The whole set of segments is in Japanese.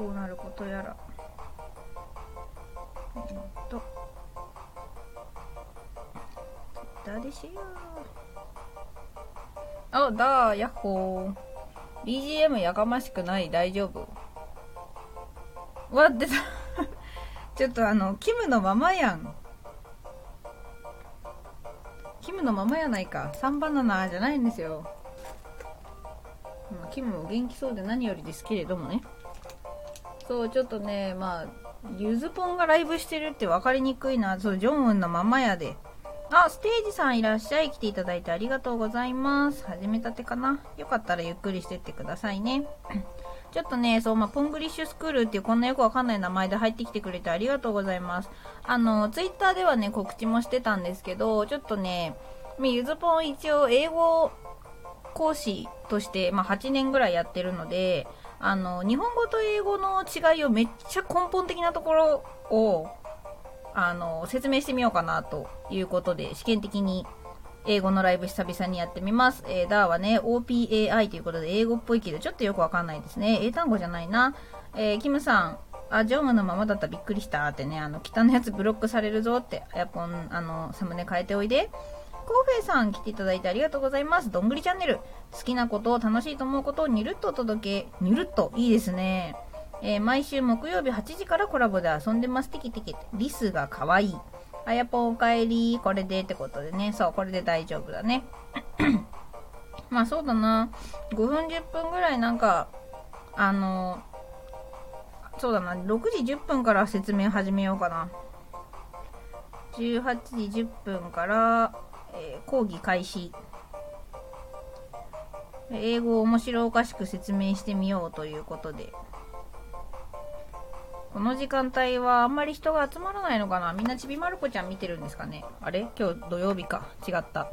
どうなることやら。えっと、誰でしよう。あ、だー、やっほー。BGM やかましくない大丈夫わってた。ちょっとあの、キムのままやん。キムのままやないか。3バナナじゃないんですよ。キムも元気そうで何よりですけれどもね。そう、ちょっとね、まあ、ゆずぽんがライブしてるって分かりにくいな。そう、ジョンウンのままやで。あ、ステージさんいらっしゃい。来ていただいてありがとうございます。始めたてかな。よかったらゆっくりしてってくださいね。ちょっとね、そう、まあ、ポングリッシュスクールっていうこんなよくわかんない名前で入ってきてくれてありがとうございます。あの、ツイッターではね、告知もしてたんですけど、ちょっとね、ゆずぽん一応英語講師として、まあ、8年ぐらいやってるので、あの、日本語と英語の違いをめっちゃ根本的なところを、あの、説明してみようかなということで、試験的に英語のライブ久々にやってみます。えー、ダーはね、OPAI ということで英語っぽいけど、ちょっとよくわかんないですね。英単語じゃないな。えー、キムさん、あ、ジョンウンのままだったらびっくりしたってね、あの、北のやつブロックされるぞって、あやぽん、あの、サムネ変えておいで。コーフェさん来ていただいてありがとうございます。どんぐりチャンネル。好きなことを楽しいと思うことをにるっとお届け。にるっと。いいですね。えー毎週木曜日8時からコラボで遊んでます。テキテキ。リスが可愛い。あやぽんおかえり。これでってことでね。そう、これで大丈夫だね。まあそうだな。5分10分ぐらいなんか、あの、そうだな。6時10分から説明始めようかな。18時10分から、え講義開始。英語を面白おかしく説明してみようということで。この時間帯はあんまり人が集まらないのかな？みんなちびまる子ちゃん見てるんですかね？あれ？今日土曜日か。違った。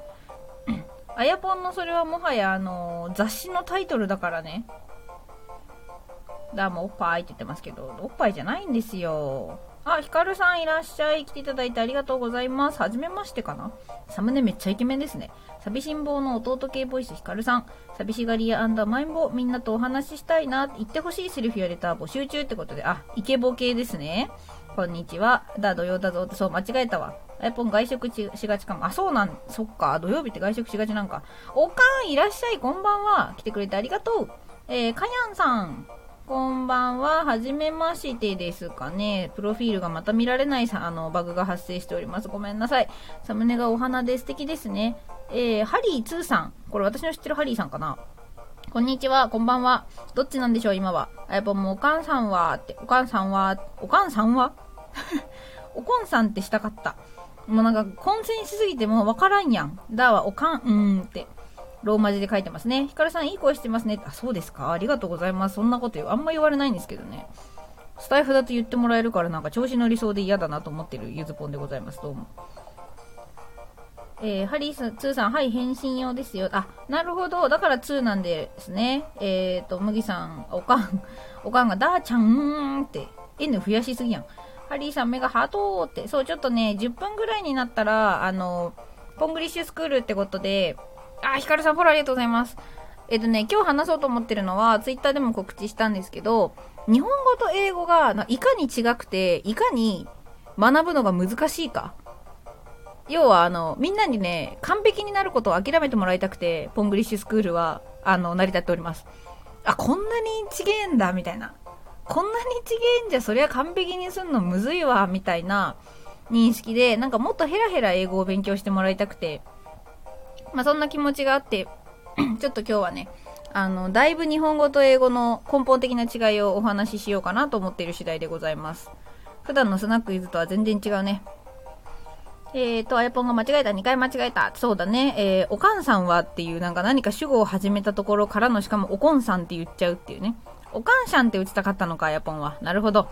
あやぽんのそれはもはやあの雑誌のタイトルだからね。だ、もうおっぱいって言ってますけど、おっぱいじゃないんですよ。あ、ヒカルさんいらっしゃい。来ていただいてありがとうございます。はじめましてかな？サムネめっちゃイケメンですね。寂しん坊の弟系ボイスヒカルさん。寂しがり屋アンダーマインボみんなとお話ししたいな。言ってほしいセリフやレター募集中ってことで、あ、イケボ系ですね。こんにちは。だ、土曜だぞって、そう、間違えたわ。あやぽん外食ししがちかも。あ、そうなん、そっか。土曜日って外食しがちなんか。おかん、いらっしゃい、こんばんは。来てくれてありがとう。えー、かやんさん。こんばんは。はじめましてですかね。プロフィールがまた見られないさ、あの、バグが発生しております。ごめんなさい。サムネがお花で素敵ですね。えー、ハリー2さん。これ私の知ってるハリーさんかな？こんにちは、こんばんは。どっちなんでしょう、今は。あやっぱもうおかんさんは、って、おかんさんは、おかんさんは？おこんさんってしたかった。もうなんか混戦しすぎてもうわからんやん。だはおかん、うーんって。ローマ字で書いてますね。ヒカルさんいい声してますね。あ、そうですかありがとうございます。そんなこと言う。あんま言われないんですけどね。スタイフだと言ってもらえるからなんか調子乗りそうで嫌だなと思ってるゆずぽんでございます。どうも。えー、ハリース、2さん、はい、返信用ですよ。あ、なるほど。だから2なんですね。えーと、麦さん、おかん、おかんが、ダーちゃんって、N 増やしすぎやん。ハリーさん、目がハートーって。そう、ちょっとね、10分ぐらいになったら、あの、ポングリッシュスクールってことで、あ、ヒカルさん、フォローありがとうございます。えっとね、今日話そうと思ってるのは、ツイッターでも告知したんですけど、日本語と英語がいかに違くて、いかに学ぶのが難しいか。要は、あの、みんなにね、完璧になることを諦めてもらいたくて、ポングリッシュスクールは、あの、成り立っております。あ、こんなに違えんだ、みたいな。こんなに違えんじゃ、そりゃ完璧にすんのむずいわ、みたいな認識で、なんかもっとヘラヘラ英語を勉強してもらいたくて、まあ、そんな気持ちがあって、ちょっと今日はね、あの、だいぶ日本語と英語の根本的な違いをお話ししようかなと思っている次第でございます。普段のスナックイズとは全然違うね。えーと、あやぽんが間違えた、2回間違えた。そうだね。えー、おかんさんはっていう、なんか何か主語を始めたところからの、しかもおこんさんって言っちゃうっていうね。おかんしゃんって打ちたかったのか、あやぽんは。なるほど。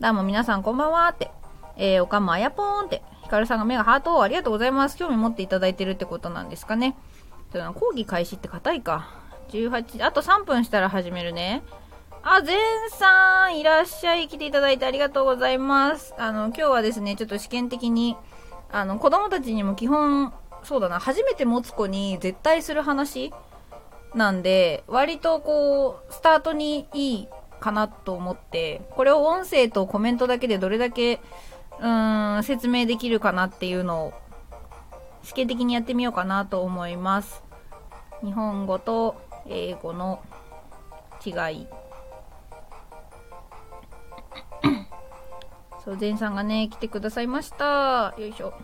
どうも皆さんこんばんはって。えー、おかんもあやぽーんって。ヒカルさんが目がハートをありがとうございます。興味持っていただいてるってことなんですかね。ちょっと講義開始って硬いか。18、あと3分したら始めるね。あ、ゼンさん、いらっしゃい。来ていただいてありがとうございます。あの、今日はですね、ちょっと試験的に、あの、子供たちにも基本、そうだな、初めて持つ子に絶対する話なんで、割とこう、スタートにいいかなと思って、これを音声とコメントだけでどれだけ、うん、説明できるかなっていうのを、試験的にやってみようかなと思います。日本語と英語の違い。そう、前さんがね、来てくださいました。よいしょ。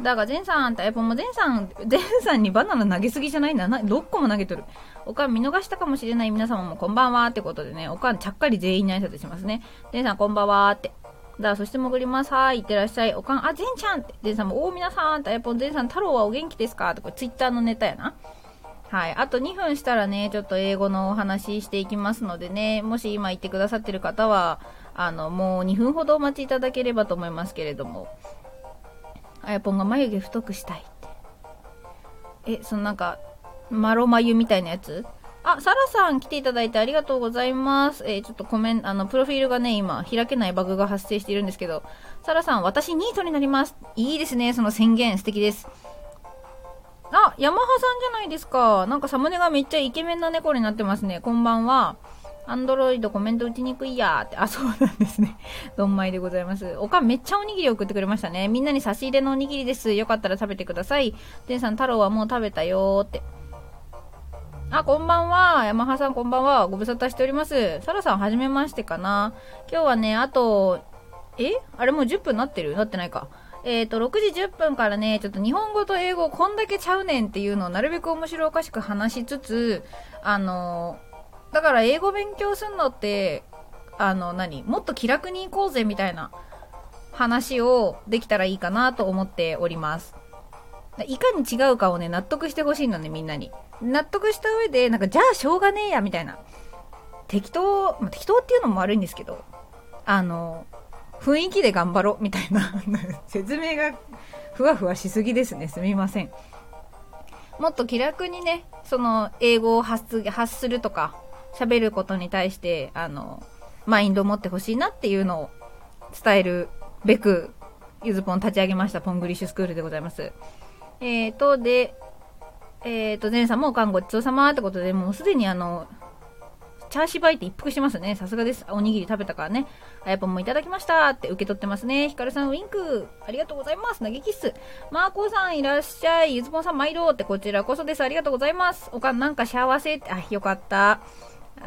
だが、前さんってやっぱもう前さん、前さんにバナナ投げすぎじゃないんだな。6個も投げとる。おかん見逃したかもしれない皆様もこんばんはってことでね、おかんちゃっかり全員に挨拶しますね。前さんこんばんはって。だそして潜ります。はい、いってらっしゃい。おかん、あ、ゼンちゃんって。ゼンさんも、おー、皆さんって、やっぱゼンさん、太郎はお元気ですか？って、これツイッターのネタやな。はい。あと2分したらね、ちょっと英語のお話ししていきますのでね、もし今言ってくださってる方は、あの、もう2分ほどお待ちいただければと思いますけれども。あやぽんが眉毛太くしたいって。え、そのなんか、マロ眉みたいなやつ？あ、サラさん来ていただいてありがとうございます。えー、ちょっとコメント、あの、プロフィールがね、今、開けないバグが発生しているんですけど、サラさん、私ニートになります。いいですね、その宣言、素敵です。あ、ヤマハさんじゃないですか。なんかサムネがめっちゃイケメンな猫になってますね。こんばんは。アンドロイドコメント打ちにくいやーって。あ、そうなんですね。どんまいでございます。おかんめっちゃおにぎり送ってくれましたね。みんなに差し入れのおにぎりです。よかったら食べてください。てんさん、太郎はもう食べたよーって。あ、こんばんは。山葉さんこんばんは。ご無沙汰しております。サラさん、はじめましてかな。今日はね、あと、え？あれもう10分なってる？なってないか。えっ、ー、と、6時10分からね、ちょっと日本語と英語こんだけちゃうねんっていうのをなるべく面白おかしく話しつつ、あのだから英語勉強するのって、あの、何？もっと気楽に行こうぜみたいな話をできたらいいかなと思っております。いかに違うかをね、納得してほしいのね、みんなに。納得した上で、なんか、じゃあしょうがねえや、みたいな。適当、まあ、適当っていうのも悪いんですけど、あの、雰囲気で頑張ろう、みたいな 説明がふわふわしすぎですね。すみません。もっと気楽にね、その、英語を発発するとか、喋ることに対して、あの、マインドを持ってほしいなっていうのを伝えるべく、ゆずぽん立ち上げました、ポングリッシュスクールでございます。えーと、で、えーと、ゼンさんもおかんごちそうさまってことで、もうすでにあの、チャーシューバイって一服してますね。さすがです。おにぎり食べたからね。あやぽんもいただきましたって受け取ってますね。ひかるさんウィンク。ありがとうございます。投げキッス。マーコさんいらっしゃい。ゆずぽんさん毎度ってこちらこそです。ありがとうございます。おかんなんか幸せって、あ、よかった。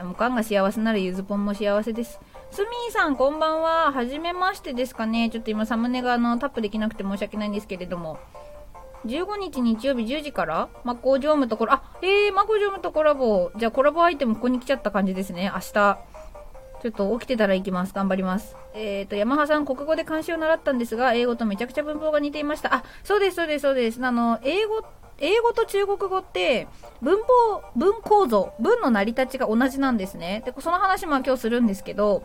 おかんが幸せならゆずぽんも幸せです。スミーさんこんばんは。はじめましてですかね。ちょっと今サムネがあのタップできなくて申し訳ないんですけれども。15日日曜日10時から？マコジョームとコラ、あ、えー、マコジョームとコラボ。じゃあコラボアイテムここに来ちゃった感じですね。明日。ちょっと起きてたら行きます。頑張ります。えっ、ー、と、山葉さん、国語で漢詩を習ったんですが、英語とめちゃくちゃ文法が似ていました。あ、そうです、そうです、そうです。あの、英語、英語と中国語って、文法、文構造、文の成り立ちが同じなんですね。で、その話も今日するんですけど、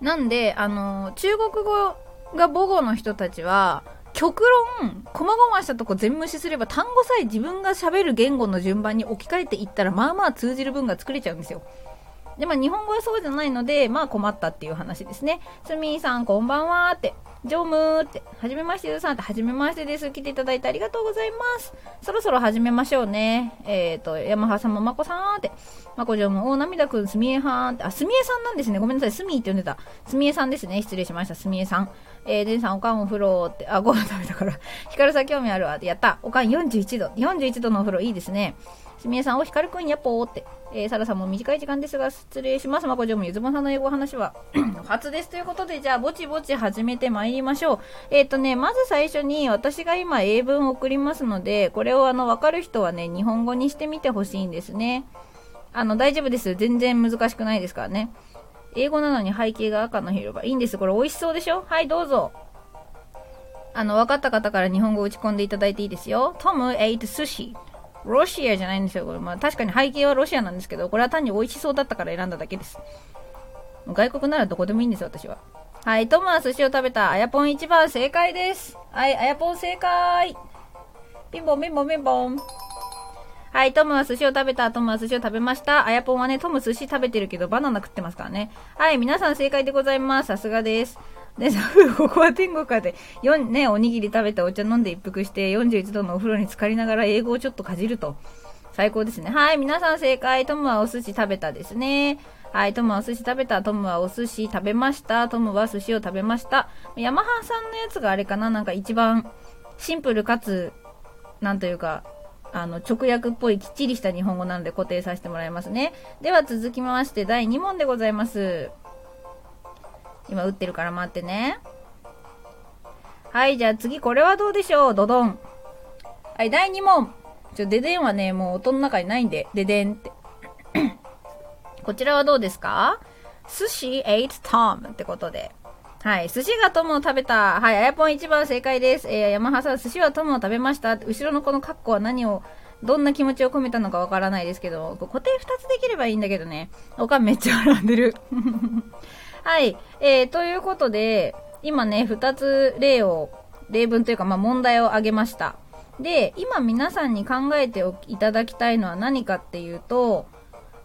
なんで、あの、中国語が母語の人たちは、極論、細々したとこ全無視すれば単語さえ自分が喋る言語の順番に置き換えていったら、まあまあ通じる文が作れちゃうんですよ。で、まあ日本語はそうじゃないので、まあ困ったっていう話ですね。すみーさんこんばんはって。ジョムーって、はじめましてゆうさんって、はじめましてです。来ていただいてありがとうございます。そろそろ始めましょうね。えっ、ー、と、山葉さんもまこさんって、まこジョーム、お涙くん、すみえはんって、あ、すみえさんなんですね。ごめんなさい。すみーって呼んでた。すみえさんですね。失礼しました。すみえさん。えー、デンさん、おかんお風呂って、あ、ご飯食べたから。ヒカルさん興味あるわ、やった。おかん41度。41度のお風呂いいですね。すみえさん、おひかるくんやっぽーって。えー、サラさんも短い時間ですが、失礼します。まこちゃんもゆずぼさんの英語話は、初です。ということで、じゃあ、ぼちぼち始めてまいりましょう。えっ、ー、とね、まず最初に、私が今英文を送りますので、これをあの、わかる人はね、日本語にしてみてほしいんですね。あの、大丈夫です。全然難しくないですからね。英語なのに背景が赤の広場。いいんです。これ美味しそうでしょ？はい、どうぞ。あの、分かった方から日本語を打ち込んでいただいていいですよ。トム ate sushi. ロシアじゃないんですよ。これまあ確かに背景はロシアなんですけど、これは単に美味しそうだったから選んだだけです。外国ならどこでもいいんですよ、私は。はい、トムは寿司を食べた。あやぽん1番正解です。はい、あやぽん正解。ピンポンピンポンピンポン。はい、トムは寿司を食べた。トムは寿司を食べました。あやぽんはね、トム寿司食べてるけどバナナ食ってますからね。はい、皆さん正解でございます。さすがです。で、ここは天国かで、4、ね、おにぎり食べてお茶飲んで一服して、41度のお風呂に浸かりながら英語をちょっとかじると。最高ですね。はい、皆さん正解。トムはお寿司食べたですね。はい、トムはお寿司食べた。トムはお寿司食べました。トムは寿司を食べました。ヤマハさんのやつがあれかななんか一番シンプルかつ、なんというか、あの、直訳っぽいきっちりした日本語なので固定させてもらいますね。では続きまして第2問でございます。今打ってるから待ってね。はい、じゃあ次これはどうでしょう？ドドン。はい、第2問。ちょ、デデンはね、もう音の中にないんで、デデンって。こちらはどうですか？寿司 ate Tom ってことで。はい。寿司がトムを食べた。はい。あやぽん一番正解です。えー、山ハさん、寿司はトムを食べました。後ろのこのカッコは何を、どんな気持ちを込めたのかわからないですけど、固定二つできればいいんだけどね。おかんめっちゃ笑んでる。はい。えー、ということで、今ね、二つ例を、例文というか、まあ、問題を挙げました。で、今皆さんに考えていただきたいのは何かっていうと、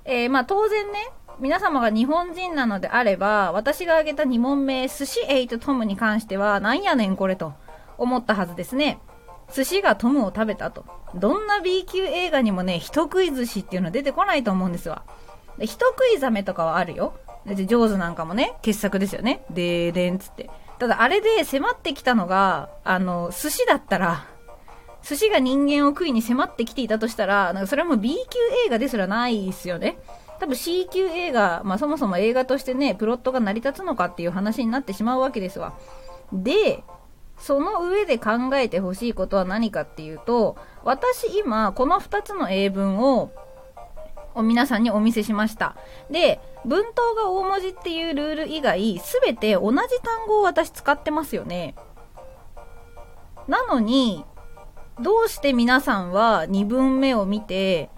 えー、まあ当然ね、皆様が日本人なのであれば、私が挙げた2問目、寿司エイトトムに関しては、なんやねんこれと思ったはずですね。寿司がトムを食べたと。どんな B 級映画にもね、人食い寿司っていうのは出てこないと思うんですわ。で人食いザメとかはあるよ。で、上手なんかもね、傑作ですよね。でーでんつって。ただあれで迫ってきたのが、あの、寿司だったら、寿司が人間を食いに迫ってきていたとしたら、なんかそれはもう B 級映画ですらないですよね。多分 C 級映画、まあそもそも映画としてね、プロットが成り立つのかっていう話になってしまうわけですわ。で、その上で考えてほしいことは何かっていうと、私今、この2つの英文を、を皆さんにお見せしました。で、文頭が大文字っていうルール以外、すべて同じ単語を私使ってますよね。なのに、どうして皆さんは2文目を見て、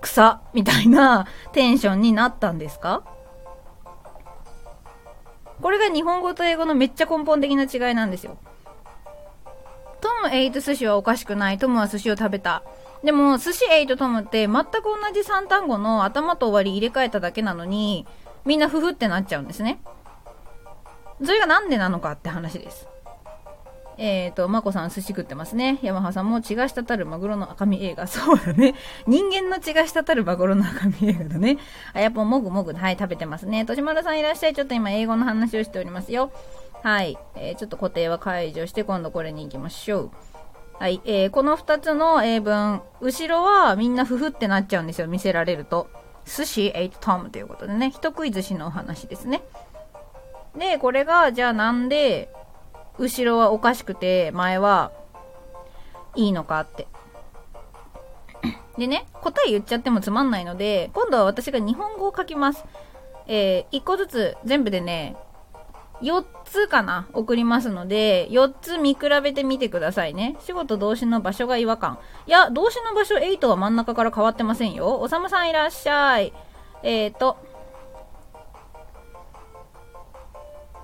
草みたいなテンションになったんですか？これが日本語と英語のめっちゃ根本的な違いなんですよ。トムエイト寿司はおかしくない。トムは寿司を食べた。でも、寿司エイトトムって全く同じ3単語の頭と終わり入れ替えただけなのに、みんなフフってなっちゃうんですね。それがなんでなのかって話です。えっ、ー、と、まこさん寿司食ってますね。ヤマハさんも血が滴るマグロの赤身映画。そうだね。人間の血が滴るマグロの赤身映画だね。あやぽんもぐもぐ。はい、食べてますね。としまるさんいらっしゃい。ちょっと今英語の話をしておりますよ。はい。えー、ちょっと固定は解除して、今度これに行きましょう。はい。えー、この二つの英文、後ろはみんなふふってなっちゃうんですよ。見せられると。寿司 ate Tom ということでね。人食い寿司のお話ですね。で、これが、じゃあなんで、後ろはおかしくて、前はいいのかって。でね、答え言っちゃってもつまんないので、今度は私が日本語を書きます。えー、1個ずつ全部でね、4つかな送りますので、4つ見比べてみてくださいね。仕事動詞の場所が違和感。いや、動詞の場所8は真ん中から変わってませんよ。おさむさんいらっしゃい。えーと、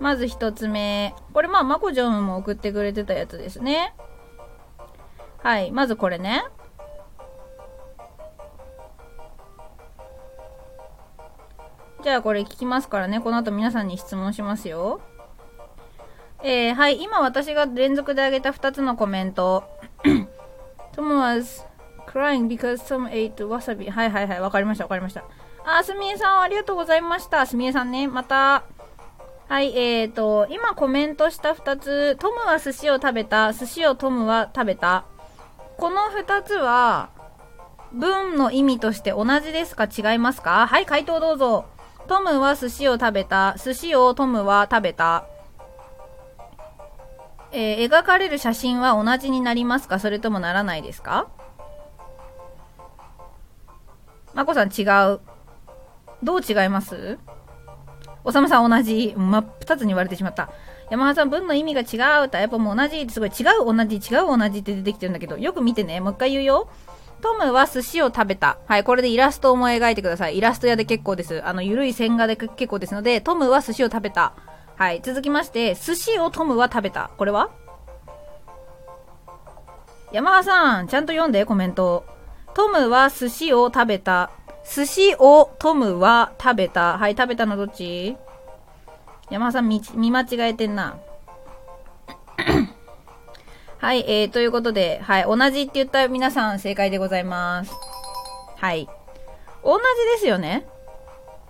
まず一つ目。これまあ、まこちゃんも送ってくれてたやつですね。はい。まずこれね。じゃあこれ聞きますからね。この後皆さんに質問しますよ。えー、はい。今私が連続で挙げた2つのコメント。Tom was crying because some ate wasabi. はいはいはい。わかりましたわかりました。あ、すみえさんありがとうございました。すみえさんね。また。はい、えーと、今コメントした2つ、トムは寿司を食べた、寿司をトムは食べた。この2つは、文の意味として同じですか？違いますか？はい、回答どうぞ。トムは寿司を食べた、寿司をトムは食べた。えー、描かれる写真は同じになりますか？それともならないですか？まこさん違う。どう違います？おさむさん同じ。真っ二つに言われてしまった。山田さん、文の意味が違うと、やっぱもう同じ、すごい違う同じ、違う同じって出てきてるんだけど、よく見てね、もう一回言うよ。トムは寿司を食べた。はい、これでイラストを思い描いてください。イラスト屋で結構です。あの、ゆるい線画で結構ですので、トムは寿司を食べた。はい、続きまして、寿司をトムは食べた。これは？山田さん、ちゃんと読んで、コメント。トムは寿司を食べた。寿司をトムは食べた。はい、食べたのどっち？山田さん見、見間違えてんな。はい、えー、ということで、はい、同じって言った皆さん正解でございます。はい。同じですよね。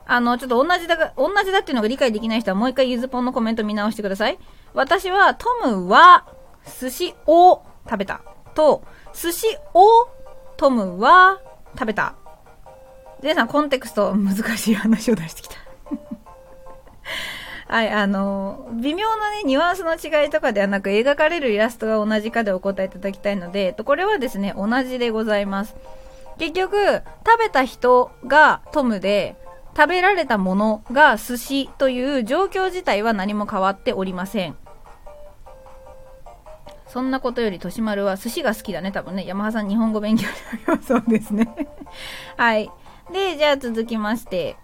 あの、ちょっと同じだが、同じだっていうのが理解できない人はもう一回ゆずぽんのコメント見直してください。私は、トムは、寿司を食べた。と、寿司をトムは食べた。皆さん、コンテクスト難しい話を出してきた。はい、あの、微妙なね、ニュアンスの違いとかではなく、描かれるイラストが同じかでお答えいただきたいので、とこれはですね、同じでございます。結局、食べた人がトムで、食べられたものが寿司という状況自体は何も変わっておりません。そんなことより、としまるは寿司が好きだね、多分ね。山葉さん日本語勉強しております。そうですね。はい。で、じゃあ続きまして、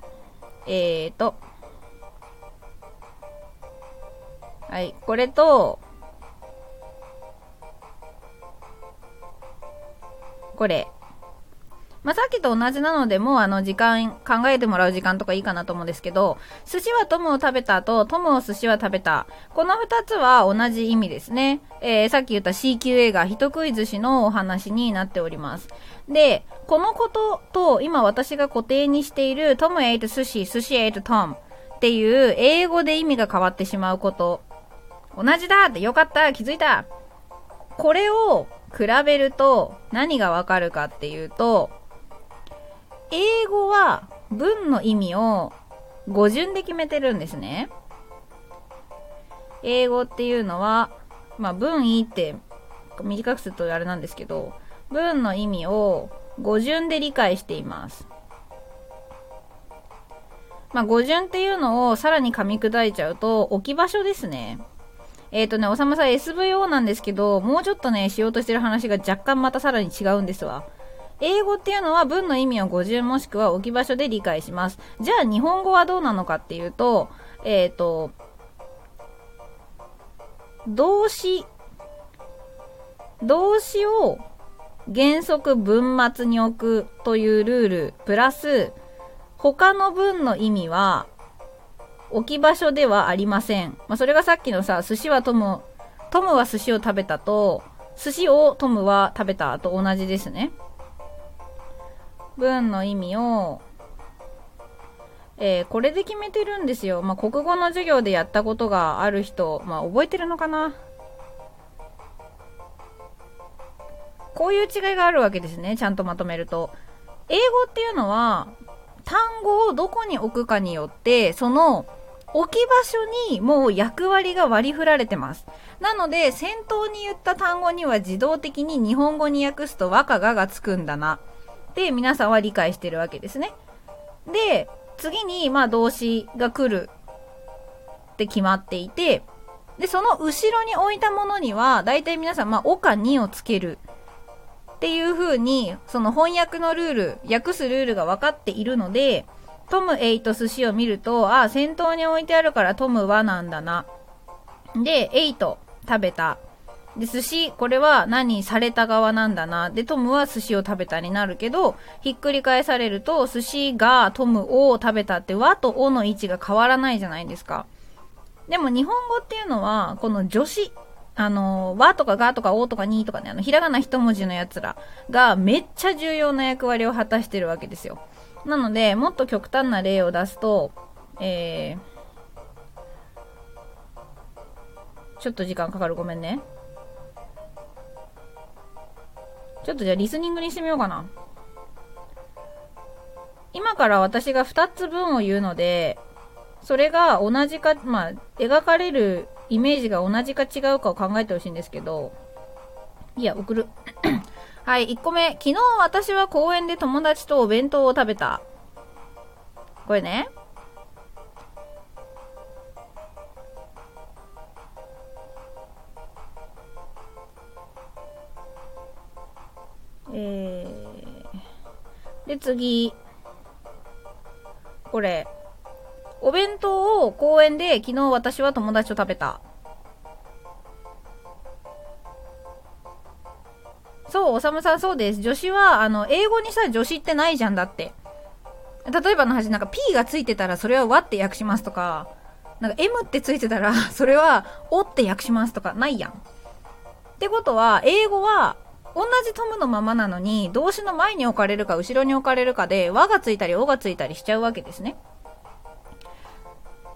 えーと、はい、これと、これ。まあ、さっきと同じなので、もうあの時間、考えてもらう時間とかいいかなと思うんですけど、寿司はトムを食べた後、トムを寿司は食べた。この二つは同じ意味ですね。えー、さっき言った C 級映画、人食い寿司のお話になっております。で、このことと、今私が固定にしている、トムエイト寿司、寿司エイトトムっていう、英語で意味が変わってしまうこと。同じだってよかった気づいたこれを比べると何がわかるかっていうと、英語は文の意味を語順で決めてるんですね。英語っていうのは、まあ文意って短くするとあれなんですけど、文の意味を語順で理解しています。まあ語順っていうのをさらに噛み砕いちゃうと置き場所ですね。えっ、ー、とね、おさまさん SVO なんですけど、もうちょっとね、しようとしてる話が若干またさらに違うんですわ。英語っていうのは文の意味を語順もしくは置き場所で理解します。じゃあ日本語はどうなのかっていうと、えっ、ー、と、動詞、動詞を原則文末に置くというルール、プラス、他の文の意味は、置き場所ではありません。まあ、それがさっきのさ、寿司はトム、トムは寿司を食べたと、寿司をトムは食べたと同じですね。文の意味を、えー、これで決めてるんですよ。まあ、国語の授業でやったことがある人、まあ、覚えてるのかな？こういう違いがあるわけですね。ちゃんとまとめると。英語っていうのは、単語をどこに置くかによって、その置き場所にもう役割が割り振られてます。なので、先頭に言った単語には自動的に日本語に訳すと和歌ががつくんだな。で、皆さんは理解してるわけですね。で、次に、まあ動詞が来るって決まっていて、で、その後ろに置いたものには、大体皆さん、まあ、おかにをつける。っていう風に、その翻訳のルール、訳すルールが分かっているので、トムエイと寿司を見ると、ああ、先頭に置いてあるからトムはなんだな。で、エイト食べた。で、寿司、これは何された側なんだな。で、トムは寿司を食べたになるけど、ひっくり返されると、寿司がトムを食べたって、和とおの位置が変わらないじゃないですか。でも日本語っていうのは、この助詞、あの、和とかがとかおとかにとかね、あの、ひらがな一文字のやつらがめっちゃ重要な役割を果たしてるわけですよ。なので、もっと極端な例を出すと、えー、ちょっと時間かかるごめんね。ちょっとじゃあリスニングにしてみようかな。今から私が2つ分を言うので、それが同じか、まあ、描かれるイメージが同じか違うかを考えてほしいんですけど、いや、送る。はい、1個目。昨日私は公園で友達とお弁当を食べた。これね。えー、で、次。これ。お弁当を公園で昨日私は友達と食べた。そう、おさむさんそうです。女子は、あの、英語にさ、女子ってないじゃんだって。例えばの話、なんか P がついてたらそれは和って訳しますとか、なんか M ってついてたら それはおって訳しますとかないやん。ってことは、英語は同じトムのままなのに、動詞の前に置かれるか後ろに置かれるかで、和がついたり、おがついたりしちゃうわけですね。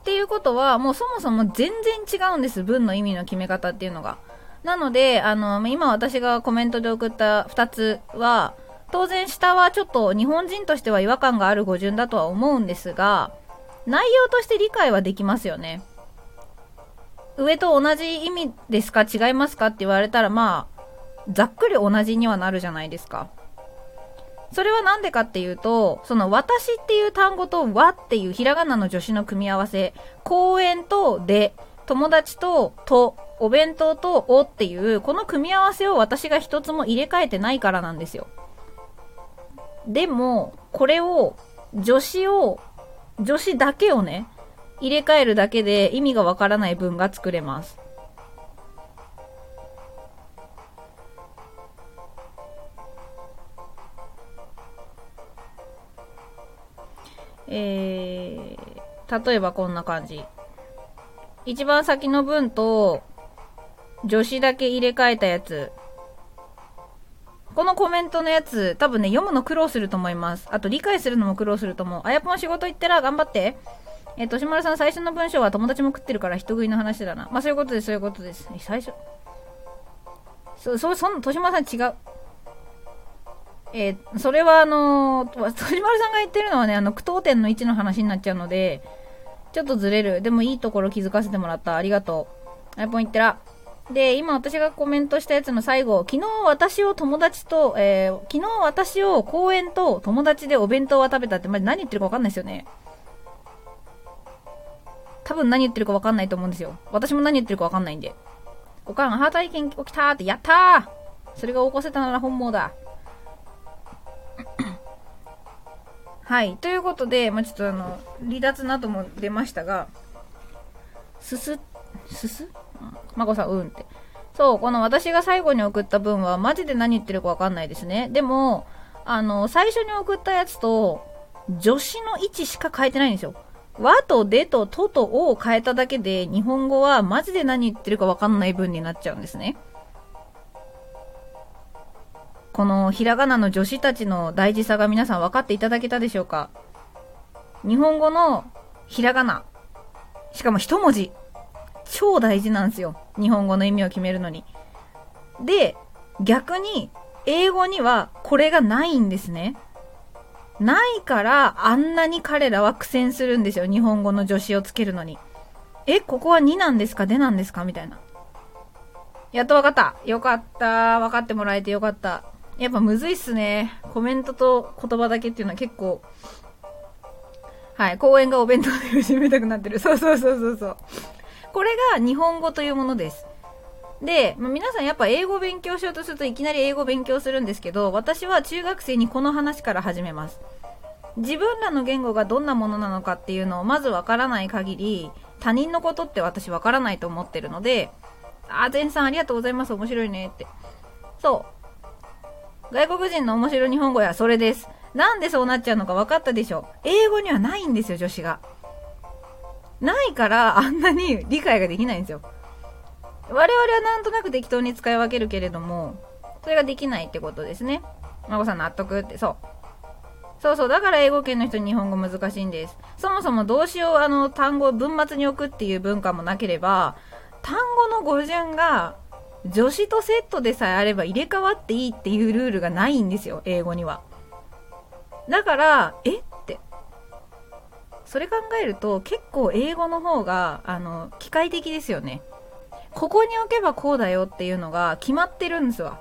っていうことは、もうそもそも全然違うんです。文の意味の決め方っていうのが。なので、あの、今私がコメントで送った2つは、当然下はちょっと日本人としては違和感がある語順だとは思うんですが、内容として理解はできますよね。上と同じ意味ですか違いますかって言われたら、まあ、ざっくり同じにはなるじゃないですか。それはなんでかっていうと、その私っていう単語と和っていうひらがなの助詞の組み合わせ、公園とで、友達とと、お弁当とおっていう、この組み合わせを私が一つも入れ替えてないからなんですよ。でも、これを、助詞を、助詞だけをね、入れ替えるだけで意味がわからない文が作れます。えー、例えばこんな感じ。一番先の文と、助詞だけ入れ替えたやつ。このコメントのやつ、多分ね、読むの苦労すると思います。あと理解するのも苦労すると思う。あやぽん仕事行ったら頑張って。えー、としまるさん最初の文章は友達も食ってるから人食いの話だな。まあそういうことです、そういうことです。最初？そ、そ、そん、としまるさん違う。えー、それはあのー、としまるさんが言ってるのはね、あの、句読点の位置の話になっちゃうので、ちょっとずれる。でもいいところ気づかせてもらった。ありがとう。あやぽん言ってら。で、今私がコメントしたやつの最後、昨日私を友達と、えー、昨日私を公園と友達でお弁当は食べたって、まじ何言ってるかわかんないですよね。多分何言ってるかわかんないと思うんですよ。私も何言ってるかわかんないんで。おかん、ハー体験起きたーって、やったーそれが起こせたなら本望だ。はい。ということで、まあ、ちょっとあの、離脱なども出ましたが、すす、すす？まこさん、うんって。そう、この私が最後に送った文は、マジで何言ってるかわかんないですね。でも、あの、最初に送ったやつと、助詞の位置しか変えてないんですよ。和とでとととを変えただけで、日本語はマジで何言ってるかわかんない文になっちゃうんですね。このひらがなの助詞たちの大事さが皆さん分かっていただけたでしょうか日本語のひらがな。しかも一文字。超大事なんですよ。日本語の意味を決めるのに。で、逆に、英語にはこれがないんですね。ないから、あんなに彼らは苦戦するんですよ。日本語の助詞をつけるのに。え、ここは2なんですか？でなんですか？みたいな。やっとわかった。よかった。分かってもらえてよかった。やっぱむずいっすね。コメントと言葉だけっていうのは結構、はい、公園がお弁当で締めたくなってる。そうそうそうそうそう。これが日本語というものです。で、まあ、皆さんやっぱ英語勉強しようとするといきなり英語勉強するんですけど、私は中学生にこの話から始めます。自分らの言語がどんなものなのかっていうのをまずわからない限り、他人のことって私わからないと思ってるので、あ、全さんありがとうございます。面白いねって。そう。外国人の面白い日本語やそれです。なんでそうなっちゃうのか分かったでしょ。英語にはないんですよ、女子が。ないからあんなに理解ができないんですよ。我々はなんとなく適当に使い分けるけれども、それができないってことですね。孫さん納得って、そう。そうそう、だから英語圏の人に日本語難しいんです。そもそも動詞をあの単語を文末に置くっていう文化もなければ、単語の語順が助詞とセットでさえあれば入れ替わっていいっていうルールがないんですよ、英語には。だから、え？それ考えると結構英語の方があの機械的ですよね。ここに置けばこうだよっていうのが決まってるんですわ。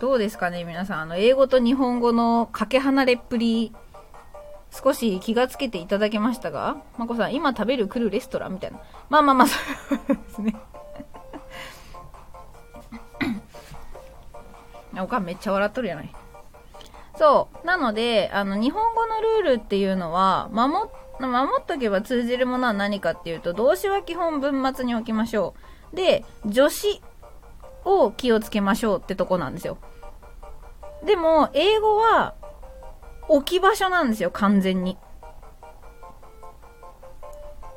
どうですかね皆さん。あの英語と日本語のかけ離れっぷり少し気がつけていただけましたが？まこさん今食べる来るレストランみたいな。まあまあまあそうですね。おかんめっちゃ笑っとるやない。そう。なので、あの、日本語のルールっていうのは、守守っとけば通じるものは何かっていうと、動詞は基本文末に置きましょう。で、助詞を気をつけましょうってとこなんですよ。でも、英語は置き場所なんですよ、完全に。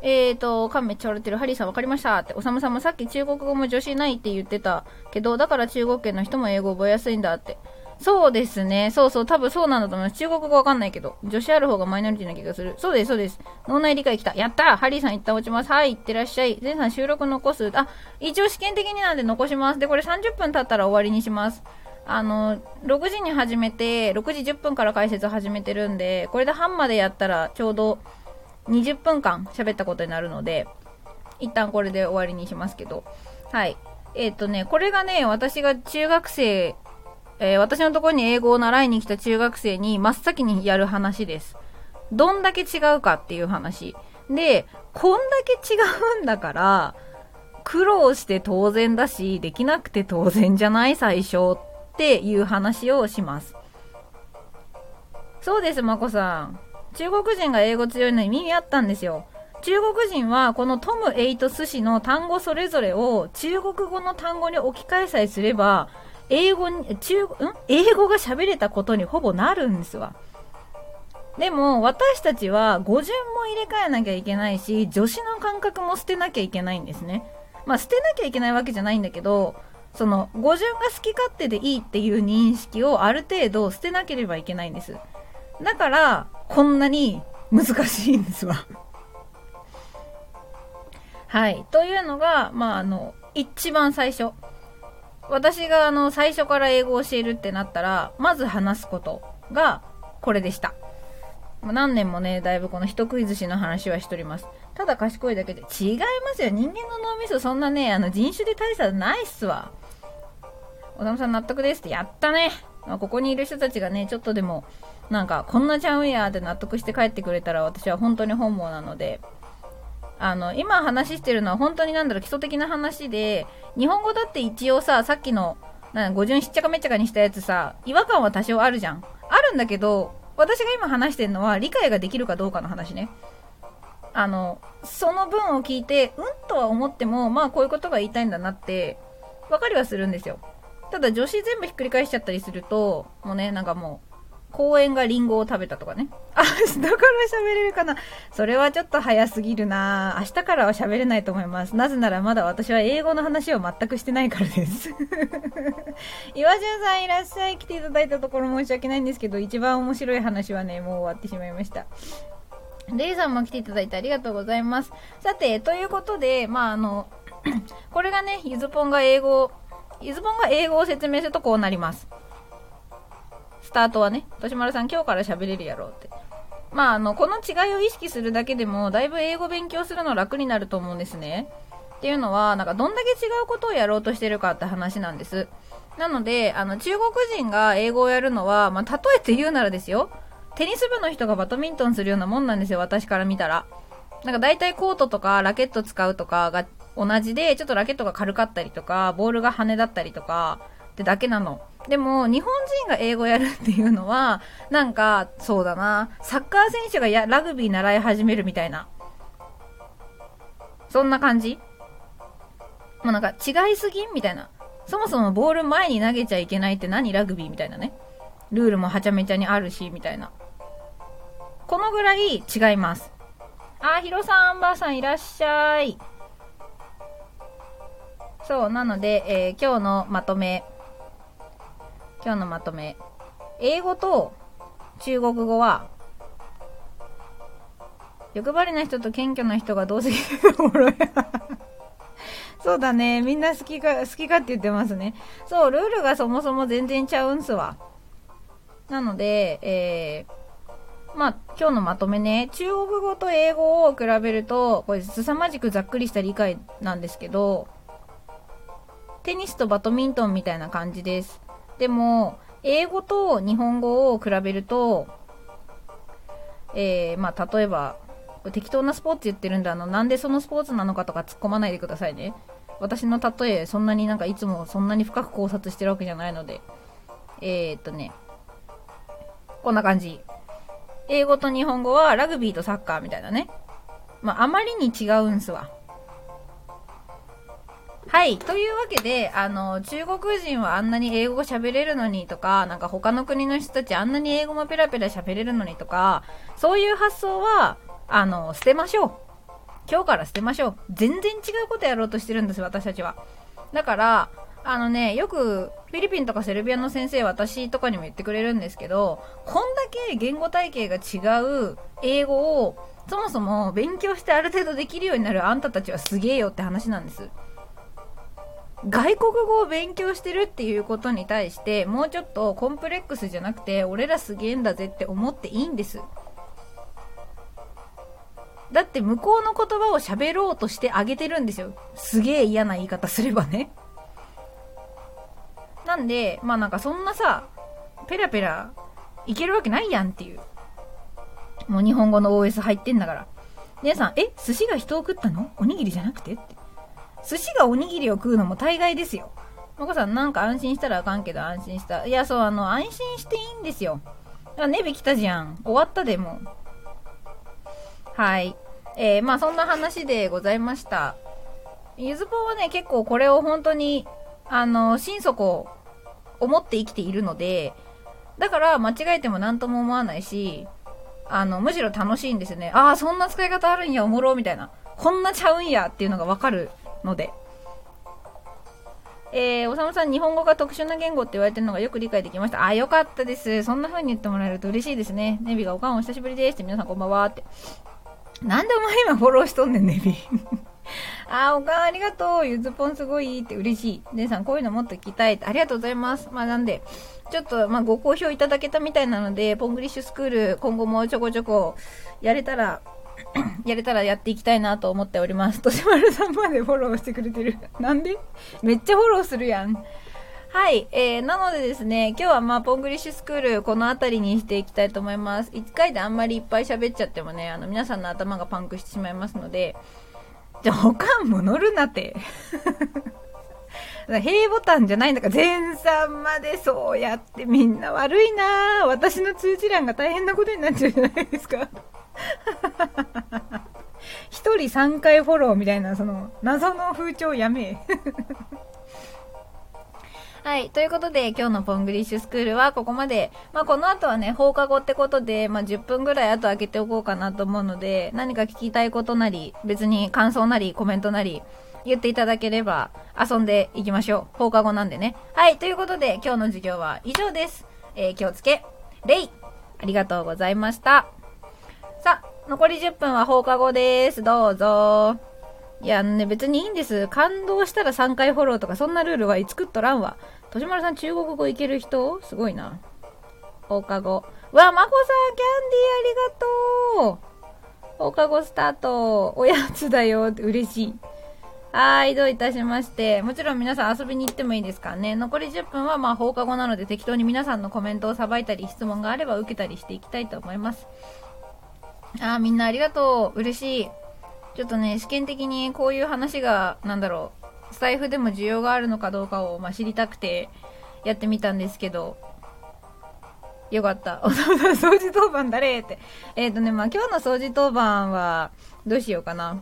えーと、カンめっちゃ笑ってる。ハリーさん分かりましたって。おさむさんもさっき中国語も女子ないって言ってたけど、だから中国圏の人も英語覚えやすいんだって。そうですね。そうそう。多分そうなんだと思います。中国語わかんないけど。女子ある方がマイノリティな気がする。そうです、そうです。脳内理解来た。やったハリーさん一旦落ちます。はい、いってらっしゃい。ゼンさん収録残す。あ、一応試験的になんで残します。で、これ30分経ったら終わりにします。あの、6時に始めて、6時10分から解説始めてるんで、これで半までやったらちょうど20分間喋ったことになるので、一旦これで終わりにしますけど。はい。えっ、ー、とね、これがね、私が中学生えー、私のところに英語を習いに来た中学生に真っ先にやる話です。どんだけ違うかっていう話。で、こんだけ違うんだから、苦労して当然だし、できなくて当然じゃない最初っていう話をします。そうです、まこさん。中国人が英語強いのに耳あったんですよ。中国人はこのトム・エイト・ス氏の単語それぞれを中国語の単語に置き換えさえすれば英語に、中、ん？英語が喋れたことにほぼなるんですわ。でも、私たちは語順も入れ替えなきゃいけないし、助詞の感覚も捨てなきゃいけないんですね。まあ、捨てなきゃいけないわけじゃないんだけど、その、語順が好き勝手でいいっていう認識をある程度捨てなければいけないんです。だから、こんなに難しいんですわ。はい。というのが、まあ、あの、一番最初。私があの最初から英語を教えるってなったら、まず話すことがこれでした。何年もね、だいぶこの人食い寿司の話はしております。ただ賢いだけで。違いますよ。人間の脳みそそんなね、あの人種で大差ないっすわ。小田さん納得ですってやったね。まあ、ここにいる人たちがね、ちょっとでも、なんか、こんなちゃうんやって納得して帰ってくれたら私は本当に本望なので、あの、今話してるのは本当になんだろう、基礎的な話で、日本語だって一応さ、さっきの、な語順しっちゃかめっちゃかにしたやつさ、違和感は多少あるじゃん。あるんだけど、私が今話してるのは理解ができるかどうかの話ね。あの、その文を聞いて、うんとは思っても、まあこういうことが言いたいんだなって、わかりはするんですよ。ただ女子全部ひっくり返しちゃったりすると、もうね、なんかもう、公園がリンゴを食べたとかね。あ、明日から喋れるかなそれはちょっと早すぎるな明日からは喋れないと思います。なぜならまだ私は英語の話を全くしてないからです。岩潤さんいらっしゃい。来ていただいたところ申し訳ないんですけど、一番面白い話はね、もう終わってしまいました。レイさんも来ていただいてありがとうございます。さて、ということで、まあ、あの、これがね、ゆずぽんが英語、ゆずぽんが英語を説明するとこうなります。スタートはね、としまるさん今日から喋れるやろうって。まあ、あの、この違いを意識するだけでも、だいぶ英語勉強するの楽になると思うんですね。っていうのは、なんかどんだけ違うことをやろうとしてるかって話なんです。なので、あの、中国人が英語をやるのは、まあ、例えて言うならですよ。テニス部の人がバドミントンするようなもんなんですよ、私から見たら。なんか大体コートとかラケット使うとかが同じで、ちょっとラケットが軽かったりとか、ボールが羽だったりとか、ってだけなの。でも、日本人が英語やるっていうのは、なんか、そうだな、サッカー選手がやラグビー習い始めるみたいな。そんな感じ？もうなんか、違いすぎみたいな。そもそもボール前に投げちゃいけないって何？ラグビーみたいなね。ルールもはちゃめちゃにあるし、みたいな。このぐらい違います。あ、ヒロさん、アンバーさんいらっしゃい。そう、なので、えー、今日のまとめ。今日のまとめ。英語と中国語は、欲張りな人と謙虚な人が同席するおもろい。そうだね。みんな好きか、好きかって言ってますね。そう、ルールがそもそも全然ちゃうんすわ。なので、えー、まあ、今日のまとめね、中国語と英語を比べると、これ凄まじくざっくりした理解なんですけど、テニスとバドミントンみたいな感じです。でも、英語と日本語を比べると、えー、まあ、例えば、適当なスポーツ言ってるんで、あの、なんでそのスポーツなのかとか突っ込まないでくださいね。私の例え、そんなになんかいつもそんなに深く考察してるわけじゃないので。えー、っとね、こんな感じ。英語と日本語はラグビーとサッカーみたいなね。まあ、あまりに違うんすわ。はい。というわけで、あの、中国人はあんなに英語喋れるのにとか、なんか他の国の人たちあんなに英語もペラペラ喋れるのにとか、そういう発想は、あの、捨てましょう。今日から捨てましょう。全然違うことやろうとしてるんです、私たちは。だから、あのね、よくフィリピンとかセルビアの先生、私とかにも言ってくれるんですけど、こんだけ言語体系が違う英語をそもそも勉強してある程度できるようになるあんたたちはすげえよって話なんです。外国語を勉強してるっていうことに対してもうちょっとコンプレックスじゃなくて俺らすげえんだぜって思っていいんです。だって向こうの言葉を喋ろうとしてあげてるんですよ。すげえ嫌な言い方すればね。なんでまあなんかそんなさペラペラいけるわけないやんっていう。もう日本語の OS 入ってんだから。姉さんえ寿司が人を食ったの？おにぎりじゃなくて？って。寿司がおにぎりを食うのも大概ですよ。まこさん、なんか安心したらあかんけど安心した。いや、そう、あの、安心していいんですよ。あ、ネビ来たじゃん。終わったでも。はい。えー、まあそんな話でございました。ゆずぽんはね、結構これを本当に、あの、心底思って生きているので、だから間違えても何とも思わないし、あの、むしろ楽しいんですよね。ああ、そんな使い方あるんや、おもろ、みたいな。こんなちゃうんやっていうのがわかるので。えー、おさむさん、日本語が特殊な言語って言われてるのがよく理解できました。あ、よかったです。そんな風に言ってもらえると嬉しいですね。ネビがおかんお久しぶりですって皆さんこんばんはって。なんでお前今フォローしとんねん、ネビ。あ、おかんありがとう。ゆずぽんすごいって嬉しい。姉さん、こういうのもっと聞きたい。ありがとうございます。まあなんで、ちょっと、まあご好評いただけたみたいなので、ポングリッシュスクール、今後もちょこちょこやれたら やれたらやっていきたいなと思っております。としまるさんまでフォローしてくれてる。なんで？めっちゃフォローするやん。はい。えー、なのでですね、今日はまあ、ポングリッシュスクール、この辺りにしていきたいと思います。1回であんまりいっぱい喋っちゃってもね、あの、皆さんの頭がパンクしてしまいますので、じゃあ、他も乗るなって。平ボタンじゃないんだから、前さんまでそうやってみんな悪いな私の通知欄が大変なことになっちゃうじゃないですか。一人3回フォローみたいな、その、謎の風潮やめえ はい。ということで、今日のポングリッシュスクールはここまで。まあ、この後はね、放課後ってことで、まあ、10分ぐらい後開けておこうかなと思うので、何か聞きたいことなり、別に感想なり、コメントなり、言っていただければ、遊んでいきましょう。放課後なんでね。はい。ということで、今日の授業は以上です。えー、気をつけ、レイありがとうございました。さ、残り10分は放課後です。どうぞ。いや、ね、別にいいんです。感動したら3回フォローとか、そんなルールは作っとらんわ。としまるさん、中国語いける人？すごいな。放課後。わ、まこさん、キャンディーありがとう。放課後スタート。おやつだよ。嬉しい。はい、どういたしまして。もちろん皆さん遊びに行ってもいいですかね。残り10分はまあ放課後なので適当に皆さんのコメントをさばいたり、質問があれば受けたりしていきたいと思います。あーみんなありがとう。嬉しい。ちょっとね、試験的にこういう話が、なんだろう、スタイフでも需要があるのかどうかを、まあ、知りたくてやってみたんですけど、よかった。お掃除当番誰？って。えっ、ー、とね、まあ、今日の掃除当番は、どうしようかな。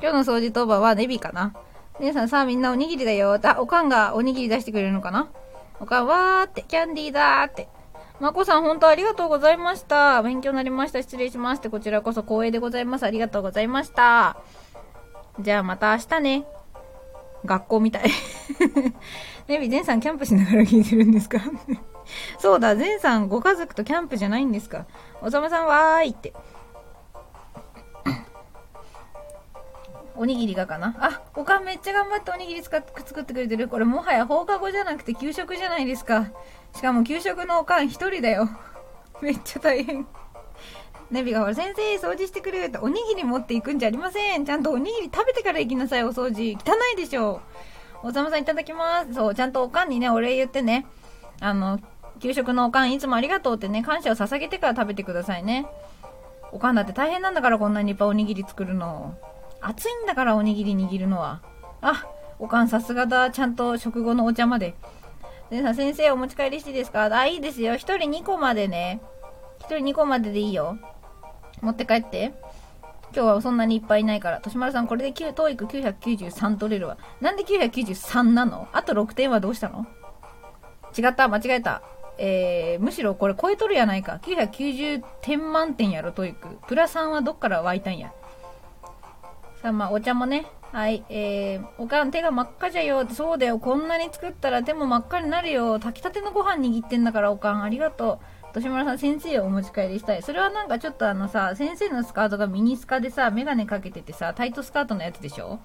今日の掃除当番はネビかな。姉さんさあみんなおにぎりだよ。あ、おかんがおにぎり出してくれるのかなおかんわーって、キャンディーだーって。まこさん、本当ありがとうございました。勉強になりました。失礼します。って、こちらこそ光栄でございます。ありがとうございました。じゃあまた明日ね。学校みたい。ネビ、ゼンさんキャンプしながら聞いてるんですか？そうだ、ゼンさんご家族とキャンプじゃないんですか？おさむさんわーいって。おにぎりがかな？あ、おかんめっちゃ頑張っておにぎり使っ作ってくれてる。これもはや放課後じゃなくて給食じゃないですか。しかも給食のおかん一人だよ。めっちゃ大変。ネビがほら、先生、掃除してくれると、おにぎり持っていくんじゃありません。ちゃんとおにぎり食べてから行きなさい、お掃除。汚いでしょ。おさまさんいただきます。そう、ちゃんとおかんにね、お礼言ってね。あの、給食のおかんいつもありがとうってね、感謝を捧げてから食べてくださいね。おかんだって大変なんだからこんなにいっぱいおにぎり作るの。暑いんだからおにぎり握るのは。あ、おかんさすがだ。ちゃんと食後のお茶まで。でさ、先生お持ち帰りしていいですか？あ、いいですよ。1人2個までね。1人2個まででいいよ。持って帰って。今日はそんなにいっぱいいないから。としまるさん、これで TOEIC993 取れるわ。なんで993なの？あと6点はどうしたの？違った。間違えた。えー、むしろこれ超えとるやないか。990点満点やろ、 TOEIC。プラ3はどっから湧いたんや？さあ、まあ、お茶もね。はい。えー、おかん手が真っ赤じゃよ。そうだよ。こんなに作ったら手も真っ赤になるよ。炊きたてのご飯握ってんだから、おかん。ありがとう。年村さん、先生をお持ち帰りしたい。それはなんかちょっとあのさ、先生のスカートがミニスカでさ、メガネかけててさ、タイトスカートのやつでしょ？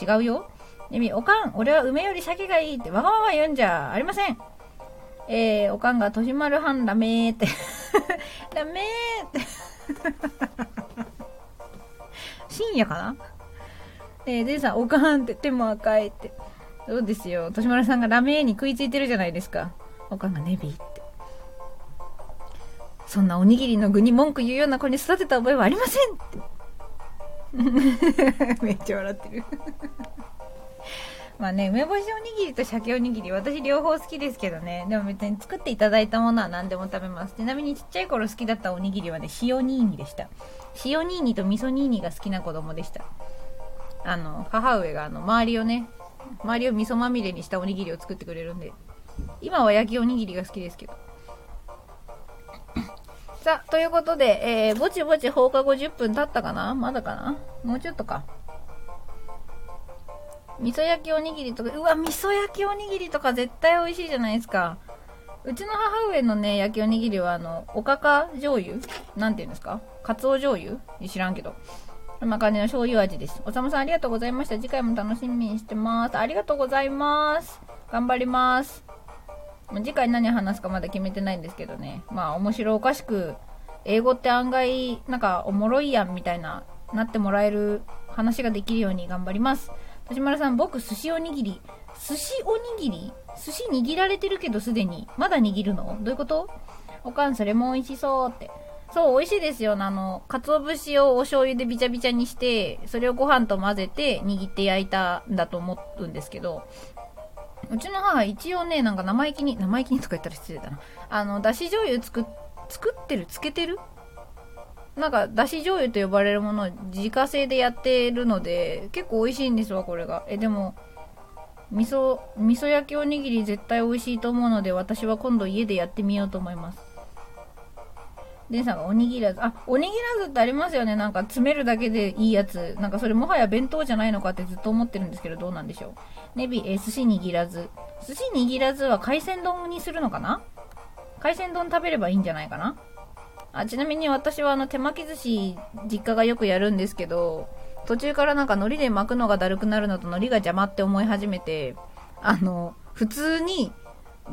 違うよ。ねみ、おかん、俺は梅より鮭がいいってわがまま言うんじゃありません。えー、おかんが、年丸半ダメーって。ダメーって 深夜かな？えー、でさん、おかんって手も赤いって。そうですよ。年丸さんがラメーに食いついてるじゃないですか。おかんがネビーって。そんなおにぎりの具に文句言うような子に育てた覚えはありませんって。めっちゃ笑ってる まあね、梅干しおにぎりと鮭おにぎり、私両方好きですけどね。でも別に作っていただいたものは何でも食べます。ちなみにちっちゃい頃好きだったおにぎりはね、塩ニーニでした。塩ニーニと味噌ニーニが好きな子供でした。あの、母上があの、周りをね、周りを味噌まみれにしたおにぎりを作ってくれるんで、今は焼きおにぎりが好きですけど。さあ、ということで、えー、ぼちぼち放課後10分経ったかな？まだかな？もうちょっとか。味噌焼きおにぎりとか、うわ、味噌焼きおにぎりとか絶対美味しいじゃないですか。うちの母上のね、焼きおにぎりは、あの、おかか醤油？なんて言うんですか？かつお醤油？知らんけど。こんな感じの醤油味です。おさむさんありがとうございました。次回も楽しみにしてます。ありがとうございます。頑張ります。次回何話すかまだ決めてないんですけどね。まあ、面白おかしく、英語って案外、なんかおもろいやんみたいな、なってもらえる話ができるように頑張ります。藤丸さん、僕、寿司おにぎり。寿司おにぎり？寿司握られてるけどすでに。まだ握るの？どういうこと？おかん、それも美味しそうって。そう、美味しいですよ。あの、鰹節をお醤油でびちゃびちゃにして、それをご飯と混ぜて握って焼いたんだと思うんですけど、うちの母一応ね、なんか生意気に、生意気にとか言ったら失礼だな。あの、だし醤油作、作ってる？つけてる？なんか、だし醤油と呼ばれるものを自家製でやってるので、結構美味しいんですわ、これが。え、でも、味噌、味噌焼きおにぎり絶対美味しいと思うので、私は今度家でやってみようと思います。デンさんがおにぎらず。あ、おにぎらずってありますよね。なんか詰めるだけでいいやつ。なんかそれもはや弁当じゃないのかってずっと思ってるんですけど、どうなんでしょう。ネビ、えー、寿司握らず。寿司握らずは海鮮丼にするのかな？海鮮丼食べればいいんじゃないかな？あちなみに私はあの手巻き寿司実家がよくやるんですけど途中からなんか海苔で巻くのがだるくなるのと海苔が邪魔って思い始めてあの普通に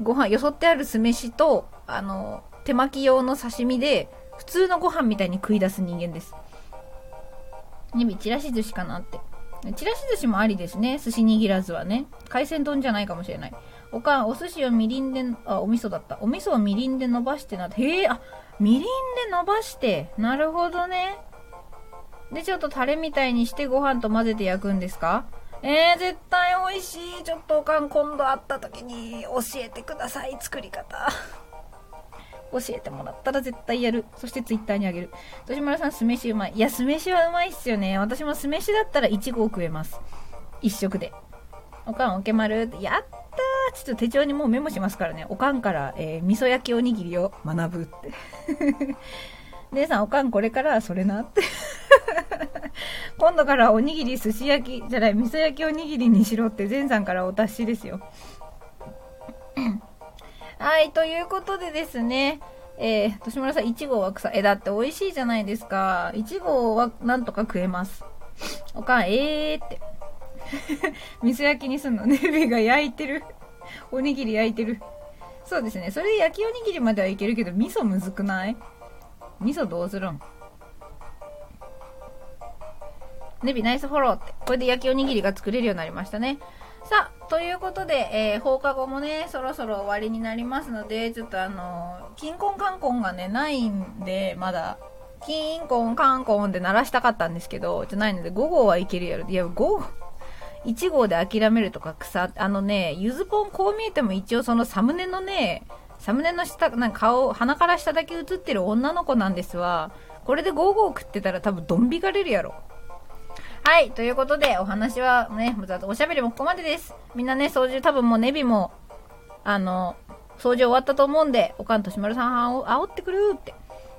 ご飯よそってある酢飯とあの手巻き用の刺身で普通のご飯みたいに食い出す人間ですにびちらし寿司かなってちらし寿司もありですね寿司握らずはね海鮮丼じゃないかもしれないおかんお寿司をみりんであお味噌だったお味噌をみりんで伸ばしてなってへえあみりんで伸ばして。なるほどね。で、ちょっとタレみたいにしてご飯と混ぜて焼くんですか？えー、絶対美味しい。ちょっとおかん今度会った時に教えてください。作り方。教えてもらったら絶対やる。そしてツイッターにあげる。豊島さん、酢飯うまい。いや、酢飯はうまいっすよね。私も酢飯だったら1合食えます。一食で。おかん、おけまる。やったーちょっと手帳にもうメモしますからね。おかんから、えー、味噌焼きおにぎりを学ぶって。姉さん、おかんこれからはそれなって。今度からおにぎり寿司焼き、じゃない、味噌焼きおにぎりにしろって前さんからお達しですよ。はい、ということでですね、えー、年村さん、1号は草。え、だって美味しいじゃないですか。1号はなんとか食えます。おかん、えーって。味噌焼きにすんのね。ベが焼いてる。おにぎり焼いてる。そうですね。それで焼きおにぎりまではいけるけど、味噌むずくない？味噌どうするん？ネビナイスフォローって。これで焼きおにぎりが作れるようになりましたね。さあ、ということで、えー、放課後もね、そろそろ終わりになりますので、ちょっとあのー、金婚観光がね、ないんで、まだ、金婚観光で鳴らしたかったんですけど、じゃないので、午後はいけるやろ。いや、午後、1号で諦めるとか草、あのね、ゆずぽんこう見えても一応そのサムネのね、サムネの下、なんか顔、鼻から下だけ映ってる女の子なんですわ。これでゴーゴー食ってたら多分ドン引かれるやろ。はい、ということで、お話はね、おしゃべりもここまでです。みんなね、掃除、多分もうネビも、あの、掃除終わったと思うんで、おかんとしまるさんあお煽ってくるって。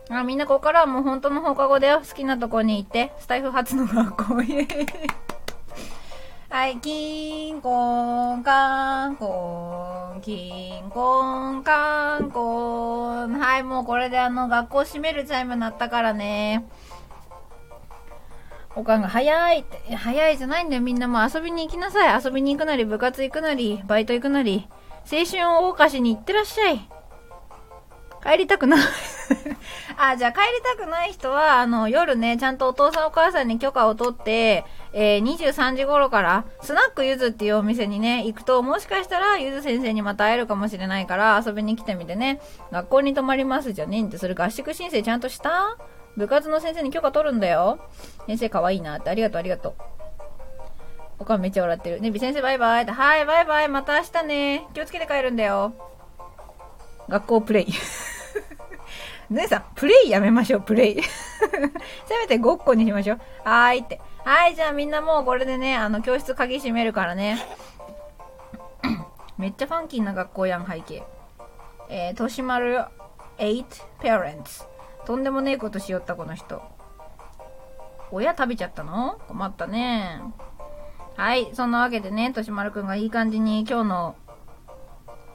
あ、みんなここからはもう本当の放課後だよ。好きなとこに行って。スタイフ初の学校。イ はい、キンコンカンコン、キンコンカンコン。はい、もうこれであの、学校閉めるチャイム鳴ったからね。おかんが、早いって、早いじゃないんだよ。みんなもう遊びに行きなさい。遊びに行くなり、部活行くなり、バイト行くなり、青春を謳歌しに行ってらっしゃい。帰りたくない あ、じゃあ帰りたくない人は、あの、夜ね、ちゃんとお父さんお母さんに許可を取って、えー、23時頃から、スナックゆずっていうお店にね、行くと、もしかしたら、ゆず先生にまた会えるかもしれないから、遊びに来てみてね、学校に泊まりますじゃねんって、それ合宿申請ちゃんとした？部活の先生に許可取るんだよ。先生可愛いなって、ありがとうありがとう。おかんめっちゃ笑ってる。ねび先生バイバイって、はい、バイバイ、また明日ね。気をつけて帰るんだよ。学校プレイ。姉さん、プレイやめましょう、プレイ。せめてごっこにしましょう。はーいって。はい、じゃあみんなもうこれでね、あの、教室鍵閉めるからね。めっちゃファンキーな学校やん、背景。えー、としまる8 parents。とんでもねえことしよった、この人。親食べちゃったの？困ったね。はい、そんなわけでね、としまるくんがいい感じに今日の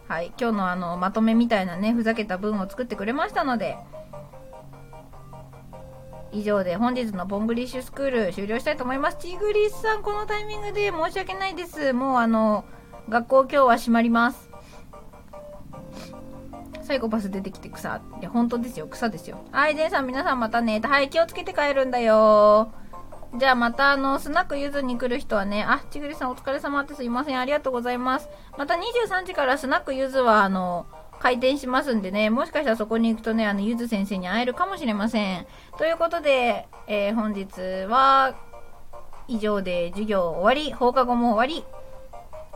はい、今日のあの、まとめみたいなね、ふざけた文を作ってくれましたので、以上で本日のボングリッシュスクール終了したいと思います。チグリスさん、このタイミングで申し訳ないです。もうあの、学校今日は閉まります。サイコパス出てきて草。いや、本当ですよ。草ですよ。はい、ジェンさん皆さんまたね。はい、気をつけて帰るんだよじゃあまたあの、スナックゆずに来る人はね、あ、ちぐりさんお疲れ様ですいません。ありがとうございます。また23時からスナックゆずはあの、開店しますんでね、もしかしたらそこに行くとね、あの、ゆず先生に会えるかもしれません。ということで、えー、本日は、以上で授業終わり、放課後も終わり。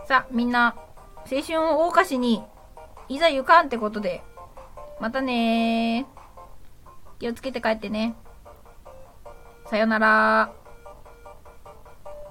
さあ、みんな、青春を謳歌しに、いざ行かんってことで、またねー。気をつけて帰ってね。さよなら